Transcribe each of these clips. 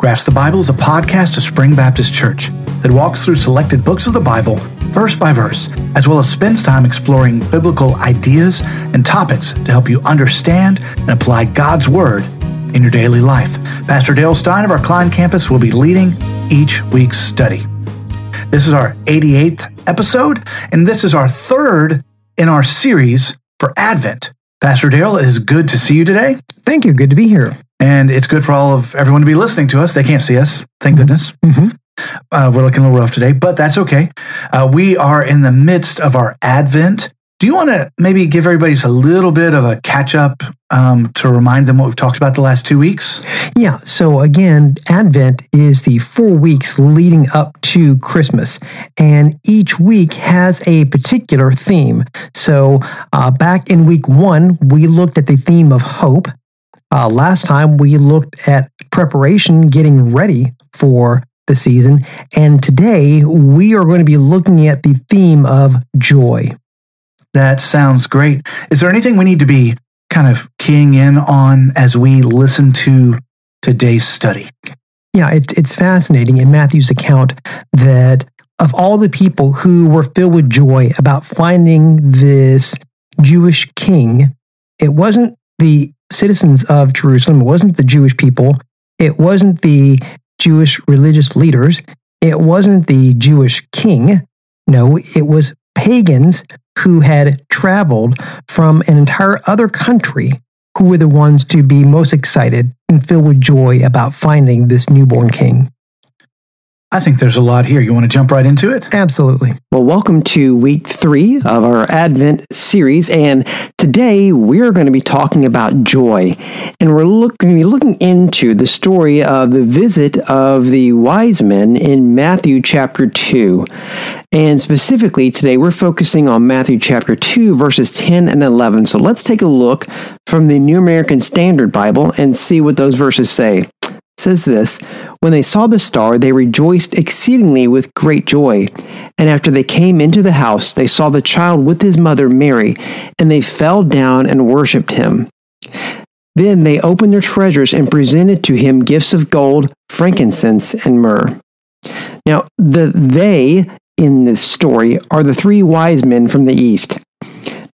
Grasp the Bible is a podcast of Spring Baptist Church that walks through selected books of the Bible, verse by verse, as well as spends time exploring biblical ideas and topics to help you understand and apply God's Word in your daily life. Pastor Dale Stein of our Klein campus will be leading each week's study. This is our 88th episode, and this is our third in our series for Advent. Pastor Dale, it is good to see you today. Thank you. Good to be here. And it's good for all of everyone to be listening to us. They can't see us, thank mm-hmm. goodness. Mm-hmm. Uh, we're looking a little rough today, but that's okay. Uh, we are in the midst of our Advent. Do you want to maybe give everybody just a little bit of a catch up um, to remind them what we've talked about the last two weeks? Yeah. So, again, Advent is the four weeks leading up to Christmas, and each week has a particular theme. So, uh, back in week one, we looked at the theme of hope. Uh, last time we looked at preparation, getting ready for the season. And today we are going to be looking at the theme of joy. That sounds great. Is there anything we need to be kind of keying in on as we listen to today's study? Yeah, it, it's fascinating in Matthew's account that of all the people who were filled with joy about finding this Jewish king, it wasn't the citizens of Jerusalem. It wasn't the Jewish people. It wasn't the Jewish religious leaders. It wasn't the Jewish king. No, it was pagans who had traveled from an entire other country who were the ones to be most excited and filled with joy about finding this newborn king. I think there's a lot here. You want to jump right into it? Absolutely. Well, welcome to week three of our Advent series. And today we're going to be talking about joy. And we're look, going to be looking into the story of the visit of the wise men in Matthew chapter 2. And specifically today we're focusing on Matthew chapter 2, verses 10 and 11. So let's take a look from the New American Standard Bible and see what those verses say says this When they saw the star, they rejoiced exceedingly with great joy. And after they came into the house, they saw the child with his mother Mary, and they fell down and worshipped him. Then they opened their treasures and presented to him gifts of gold, frankincense, and myrrh. Now, the they in this story are the three wise men from the east.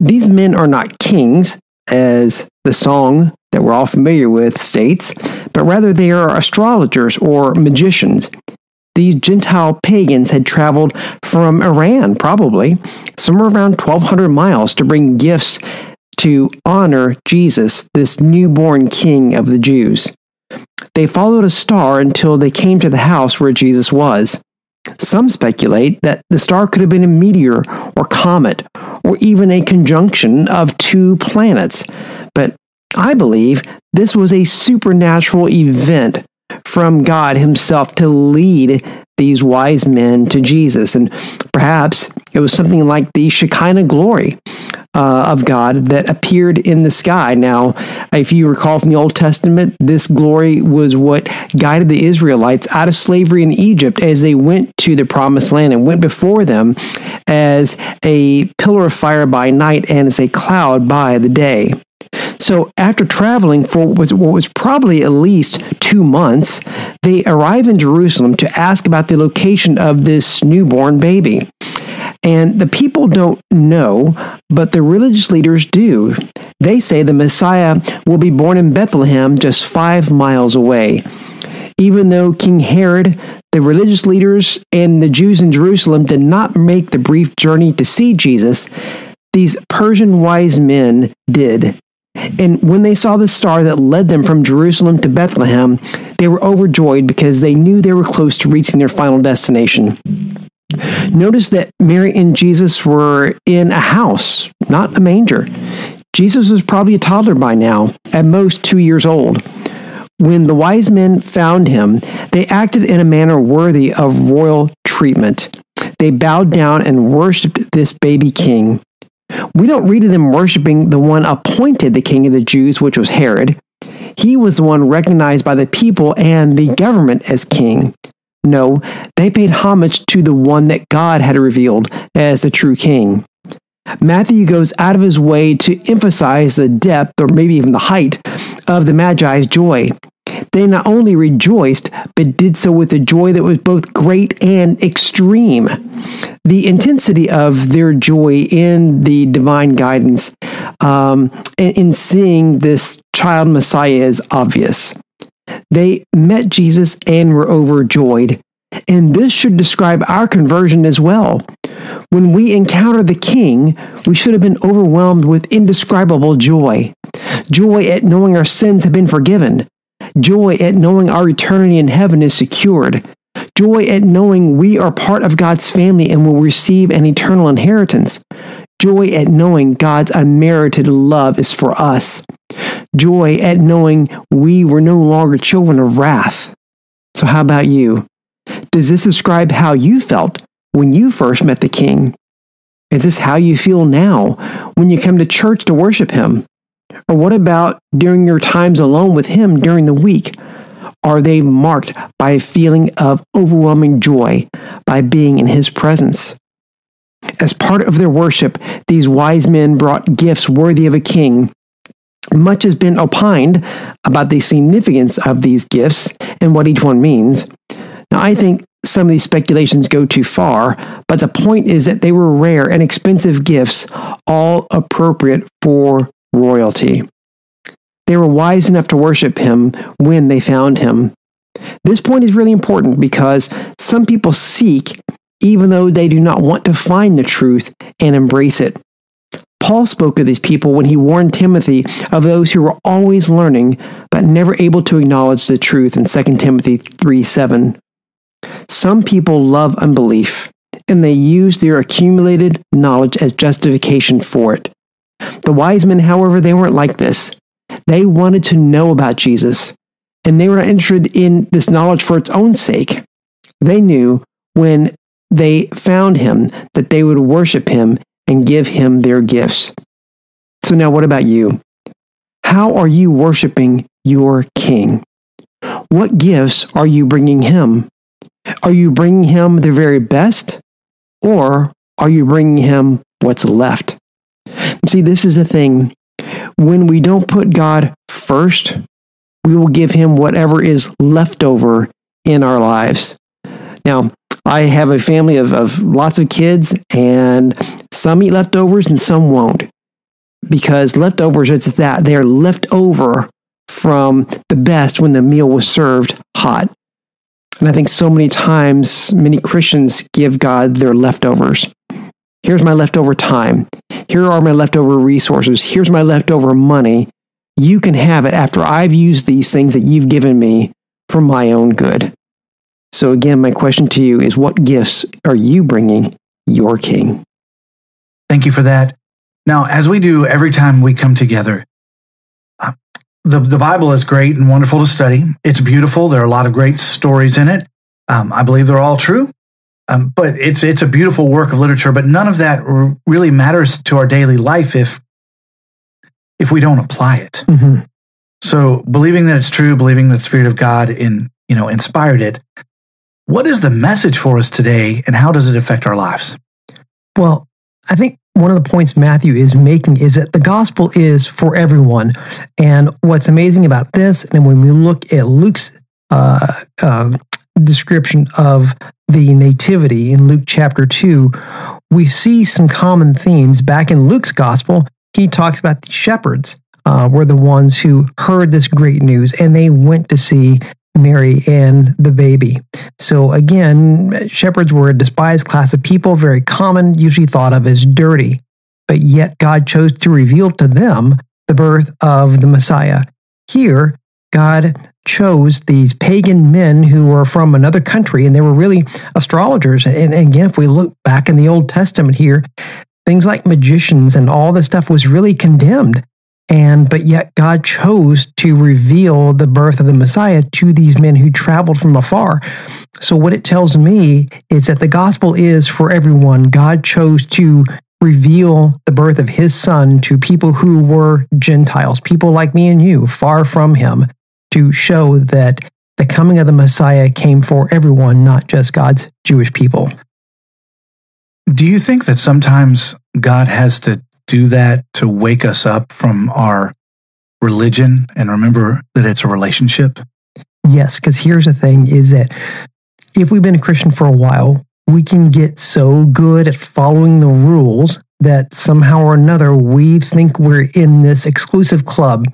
These men are not kings, as the song that we're all familiar with states, but rather they are astrologers or magicians. These Gentile pagans had traveled from Iran, probably, somewhere around 1,200 miles, to bring gifts to honor Jesus, this newborn king of the Jews. They followed a star until they came to the house where Jesus was. Some speculate that the star could have been a meteor or comet, or even a conjunction of two planets, but I believe this was a supernatural event from God Himself to lead these wise men to Jesus. And perhaps it was something like the Shekinah glory uh, of God that appeared in the sky. Now, if you recall from the Old Testament, this glory was what guided the Israelites out of slavery in Egypt as they went to the promised land and went before them as a pillar of fire by night and as a cloud by the day. So after traveling for what was, what was probably at least two months, they arrive in Jerusalem to ask about the location of this newborn baby. And the people don't know, but the religious leaders do. They say the Messiah will be born in Bethlehem, just five miles away. Even though King Herod, the religious leaders, and the Jews in Jerusalem did not make the brief journey to see Jesus, these Persian wise men did. And when they saw the star that led them from Jerusalem to Bethlehem, they were overjoyed because they knew they were close to reaching their final destination. Notice that Mary and Jesus were in a house, not a manger. Jesus was probably a toddler by now, at most two years old. When the wise men found him, they acted in a manner worthy of royal treatment. They bowed down and worshiped this baby king. We don't read of them worshiping the one appointed the king of the Jews, which was Herod. He was the one recognized by the people and the government as king. No, they paid homage to the one that God had revealed as the true king. Matthew goes out of his way to emphasize the depth, or maybe even the height, of the Magi's joy. They not only rejoiced, but did so with a joy that was both great and extreme. The intensity of their joy in the divine guidance, um, in, in seeing this child Messiah, is obvious. They met Jesus and were overjoyed. And this should describe our conversion as well. When we encounter the King, we should have been overwhelmed with indescribable joy. Joy at knowing our sins have been forgiven. Joy at knowing our eternity in heaven is secured. Joy at knowing we are part of God's family and will receive an eternal inheritance. Joy at knowing God's unmerited love is for us. Joy at knowing we were no longer children of wrath. So, how about you? Does this describe how you felt when you first met the King? Is this how you feel now when you come to church to worship Him? Or what about during your times alone with Him during the week? Are they marked by a feeling of overwhelming joy by being in His presence? As part of their worship, these wise men brought gifts worthy of a king. Much has been opined about the significance of these gifts and what each one means. Now, I think some of these speculations go too far, but the point is that they were rare and expensive gifts, all appropriate for royalty. They were wise enough to worship him when they found him. This point is really important because some people seek even though they do not want to find the truth and embrace it. Paul spoke of these people when he warned Timothy of those who were always learning but never able to acknowledge the truth in 2 Timothy 3 7. Some people love unbelief, and they use their accumulated knowledge as justification for it. The wise men, however, they weren't like this. They wanted to know about Jesus, and they were interested in this knowledge for its own sake. They knew when they found him that they would worship him and give him their gifts. So, now what about you? How are you worshiping your King? What gifts are you bringing him? Are you bringing him the very best? Or are you bringing him what's left? See, this is the thing. When we don't put God first, we will give him whatever is left over in our lives. Now, I have a family of, of lots of kids, and some eat leftovers and some won't. Because leftovers, it's that they're left over from the best when the meal was served hot. And I think so many times, many Christians give God their leftovers. Here's my leftover time. Here are my leftover resources. Here's my leftover money. You can have it after I've used these things that you've given me for my own good. So, again, my question to you is what gifts are you bringing your king? Thank you for that. Now, as we do every time we come together, the, the Bible is great and wonderful to study. It's beautiful. There are a lot of great stories in it. Um, I believe they're all true. Um, but it's it's a beautiful work of literature. But none of that r- really matters to our daily life if if we don't apply it. Mm-hmm. So believing that it's true, believing that the Spirit of God in you know inspired it. What is the message for us today, and how does it affect our lives? Well, I think one of the points Matthew is making is that the gospel is for everyone. And what's amazing about this, and when we look at Luke's uh, uh, description of the nativity in Luke chapter 2, we see some common themes. Back in Luke's gospel, he talks about the shepherds uh, were the ones who heard this great news and they went to see Mary and the baby. So again, shepherds were a despised class of people, very common, usually thought of as dirty. But yet God chose to reveal to them the birth of the Messiah. Here, God chose these pagan men who were from another country and they were really astrologers. And, again, if we look back in the Old Testament here, things like magicians and all this stuff was really condemned and but yet God chose to reveal the birth of the Messiah to these men who traveled from afar. So what it tells me is that the gospel is for everyone. God chose to reveal the birth of his son to people who were Gentiles, people like me and you, far from him, to show that the coming of the Messiah came for everyone, not just God's Jewish people. Do you think that sometimes God has to do that to wake us up from our religion and remember that it's a relationship? Yes, because here's the thing is that if we've been a Christian for a while, we can get so good at following the rules that somehow or another we think we're in this exclusive club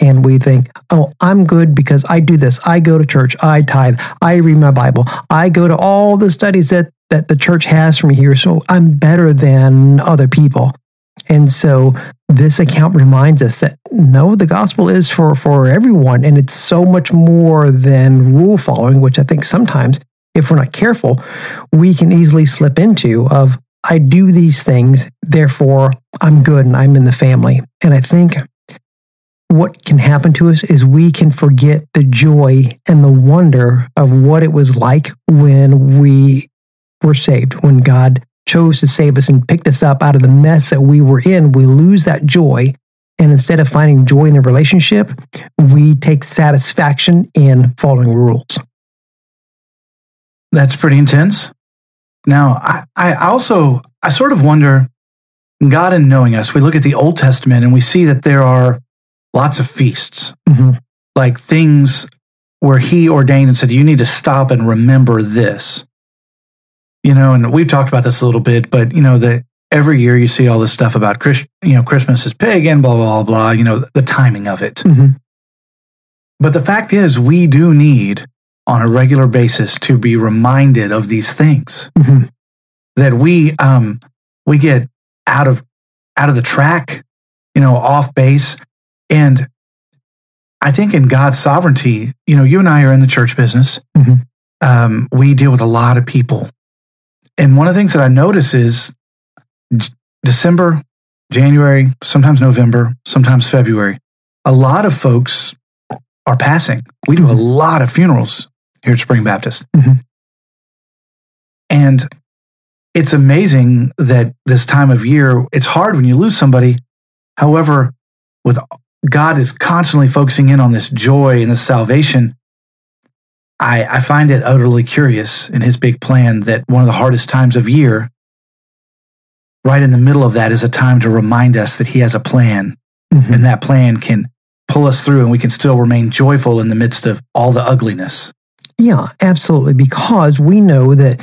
and we think, oh, I'm good because I do this. I go to church. I tithe. I read my Bible. I go to all the studies that, that the church has for me here. So I'm better than other people. And so this account reminds us that no, the gospel is for, for everyone. And it's so much more than rule following, which I think sometimes, if we're not careful, we can easily slip into of, I do these things, therefore I'm good and I'm in the family. And I think what can happen to us is we can forget the joy and the wonder of what it was like when we were saved, when God chose to save us and picked us up out of the mess that we were in. We lose that joy. And instead of finding joy in the relationship, we take satisfaction in following rules. That's pretty intense. Now, I, I also, I sort of wonder, God in knowing us, we look at the Old Testament and we see that there are lots of feasts, mm-hmm. like things where he ordained and said, you need to stop and remember this. You know, and we've talked about this a little bit, but you know, that every year you see all this stuff about Christ, you know, Christmas is pagan, blah, blah, blah, blah, you know, the timing of it. Mm-hmm. But the fact is, we do need on a regular basis to be reminded of these things mm-hmm. that we, um, we get out of, out of the track, you know, off base and I think in God's sovereignty, you know, you and I are in the church business. Mm-hmm. Um, we deal with a lot of people. And one of the things that I notice is December, January, sometimes November, sometimes February, a lot of folks are passing. We do a mm-hmm. lot of funerals here at Spring Baptist. Mm-hmm. And it's amazing that this time of year, it's hard when you lose somebody. However, with God is constantly focusing in on this joy and this salvation, I, I find it utterly curious in his big plan that one of the hardest times of year, right in the middle of that, is a time to remind us that he has a plan. Mm-hmm. And that plan can pull us through and we can still remain joyful in the midst of all the ugliness. Yeah, absolutely. Because we know that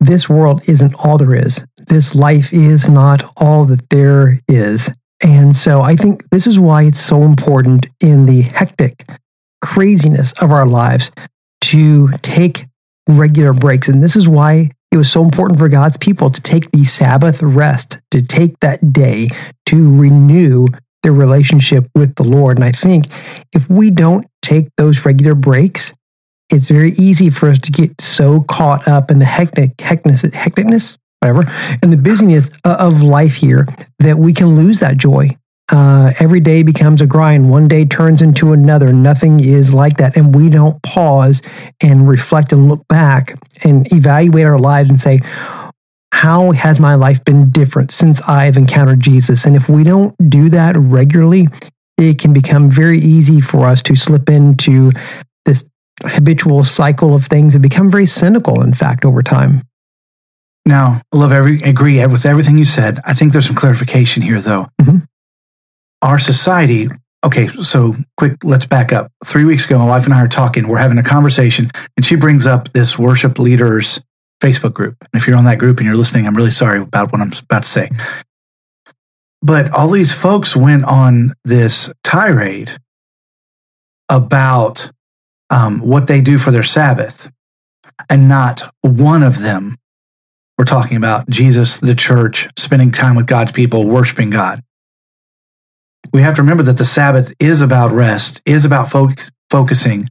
this world isn't all there is. This life is not all that there is. And so I think this is why it's so important in the hectic craziness of our lives to take regular breaks. And this is why it was so important for God's people to take the Sabbath rest, to take that day to renew their relationship with the Lord. And I think if we don't take those regular breaks, it's very easy for us to get so caught up in the hectic, hecticness, hecticness whatever, and the busyness of life here that we can lose that joy. Uh, every day becomes a grind. One day turns into another. Nothing is like that. And we don't pause and reflect and look back and evaluate our lives and say, how has my life been different since I've encountered Jesus? And if we don't do that regularly, it can become very easy for us to slip into this habitual cycle of things and become very cynical, in fact, over time. Now, I love every agree with everything you said. I think there's some clarification here, though. Mm-hmm. Our society. Okay, so quick. Let's back up. Three weeks ago, my wife and I are talking. We're having a conversation, and she brings up this worship leaders Facebook group. And if you're on that group and you're listening, I'm really sorry about what I'm about to say. But all these folks went on this tirade about um, what they do for their Sabbath, and not one of them we're talking about Jesus, the church, spending time with God's people, worshiping God. We have to remember that the Sabbath is about rest, is about fo- focusing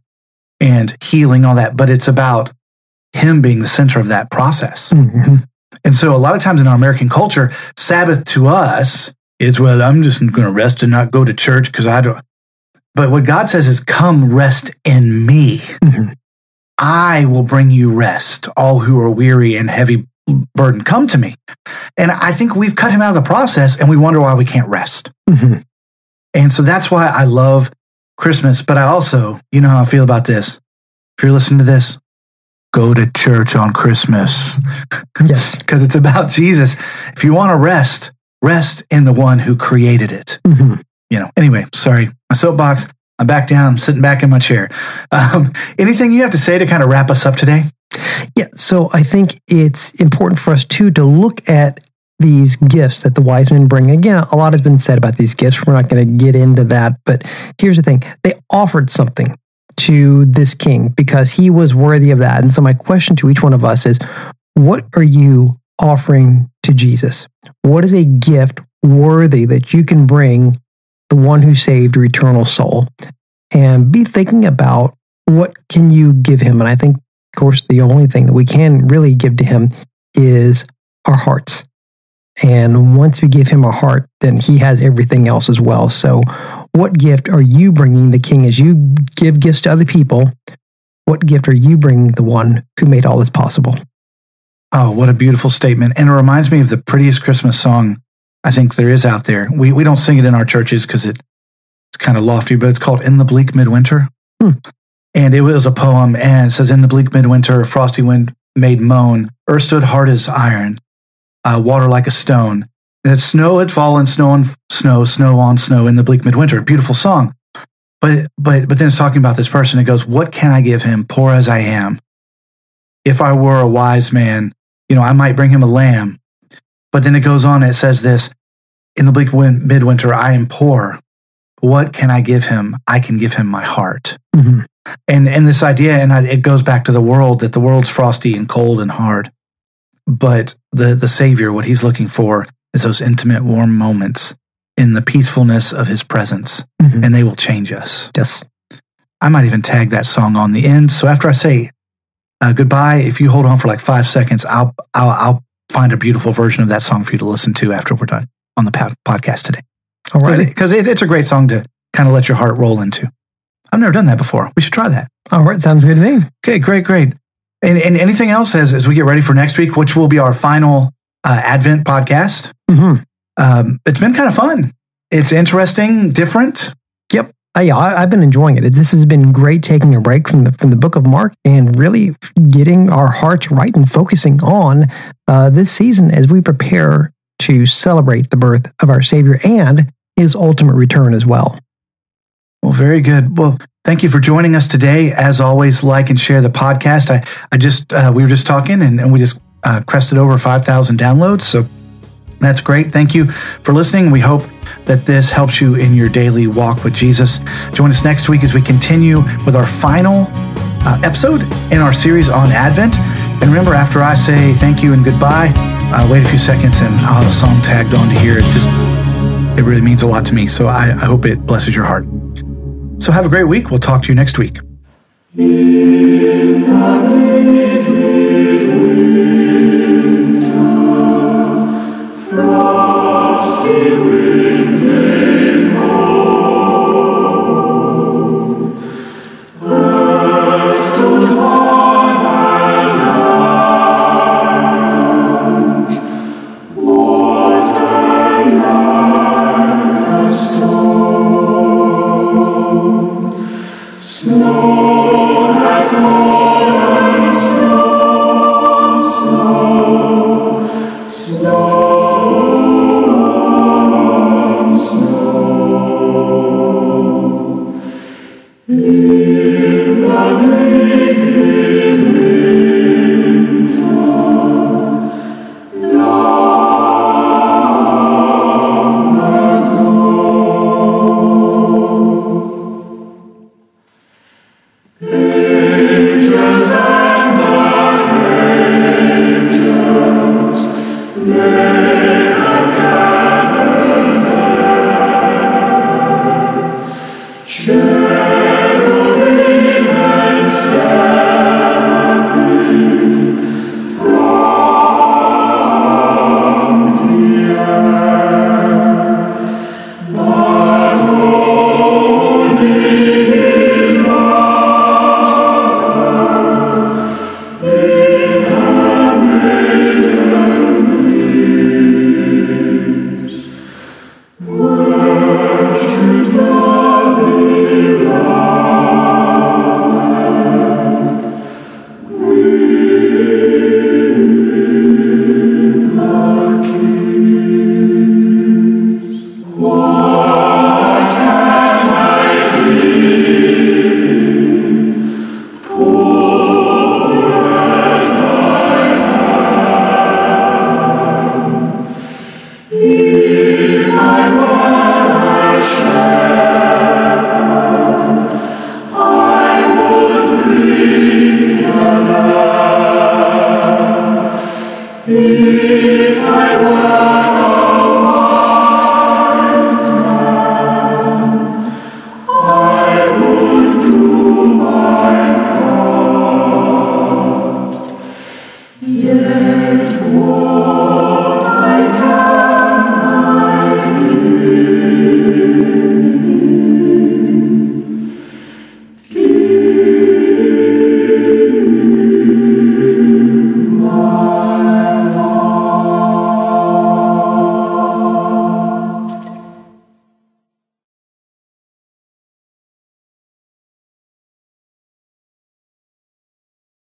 and healing, all that, but it's about Him being the center of that process. Mm-hmm. And so, a lot of times in our American culture, Sabbath to us is, well, I'm just going to rest and not go to church because I don't. But what God says is, come rest in me. Mm-hmm. I will bring you rest, all who are weary and heavy burden come to me. And i think we've cut him out of the process and we wonder why we can't rest. Mm-hmm. and so that's why i love christmas but i also you know how i feel about this. If you're listening to this go to church on christmas. Yes. Because it's about jesus. If you want to rest rest in the one who created it. Mm-hmm. you know anyway sorry my soapbox. I'm back down, I'm sitting back in my chair. Um, anything you have to say to kind of wrap us up today? Yeah, so I think it's important for us too to look at these gifts that the wise men bring. Again, a lot has been said about these gifts. We're not going to get into that, but here's the thing they offered something to this king because he was worthy of that. And so, my question to each one of us is what are you offering to Jesus? What is a gift worthy that you can bring the one who saved your eternal soul? And be thinking about what can you give him? And I think, course, the only thing that we can really give to him is our hearts. And once we give him our heart, then he has everything else as well. So, what gift are you bringing the king as you give gifts to other people? What gift are you bringing the one who made all this possible? Oh, what a beautiful statement. And it reminds me of the prettiest Christmas song I think there is out there. We, we don't sing it in our churches because it, it's kind of lofty, but it's called In the Bleak Midwinter. Hmm. And it was a poem, and it says, In the bleak midwinter, frosty wind made moan, earth stood hard as iron, uh, water like a stone. And snow had fallen, snow on snow, snow on snow in the bleak midwinter. Beautiful song. But but but then it's talking about this person. It goes, What can I give him, poor as I am? If I were a wise man, you know, I might bring him a lamb. But then it goes on, it says this in the bleak midwinter, I am poor. What can I give him? I can give him my heart. Mm-hmm. And and this idea, and it goes back to the world that the world's frosty and cold and hard. But the, the Savior, what he's looking for is those intimate, warm moments in the peacefulness of his presence, mm-hmm. and they will change us. Yes. I might even tag that song on the end. So after I say uh, goodbye, if you hold on for like five seconds, I'll, I'll, I'll find a beautiful version of that song for you to listen to after we're done on the podcast today. All right. Because it, it's a great song to kind of let your heart roll into. I've never done that before. We should try that. All right. Sounds good to me. Okay, great, great. And, and anything else as, as we get ready for next week, which will be our final uh, Advent podcast. Mm-hmm. Um, it's been kind of fun. It's interesting, different. Yep. Uh, yeah, I, have been enjoying it. This has been great taking a break from the from the Book of Mark and really getting our hearts right and focusing on uh, this season as we prepare to celebrate the birth of our Savior and His ultimate return as well. Well, very good. Well, thank you for joining us today. As always, like and share the podcast. I, I just, uh, we were just talking and, and we just uh, crested over 5,000 downloads. So that's great. Thank you for listening. We hope that this helps you in your daily walk with Jesus. Join us next week as we continue with our final uh, episode in our series on Advent. And remember, after I say thank you and goodbye, uh, wait a few seconds and I'll have a song tagged on to here. It just, it really means a lot to me. So I, I hope it blesses your heart. So have a great week. We'll talk to you next week. Frosty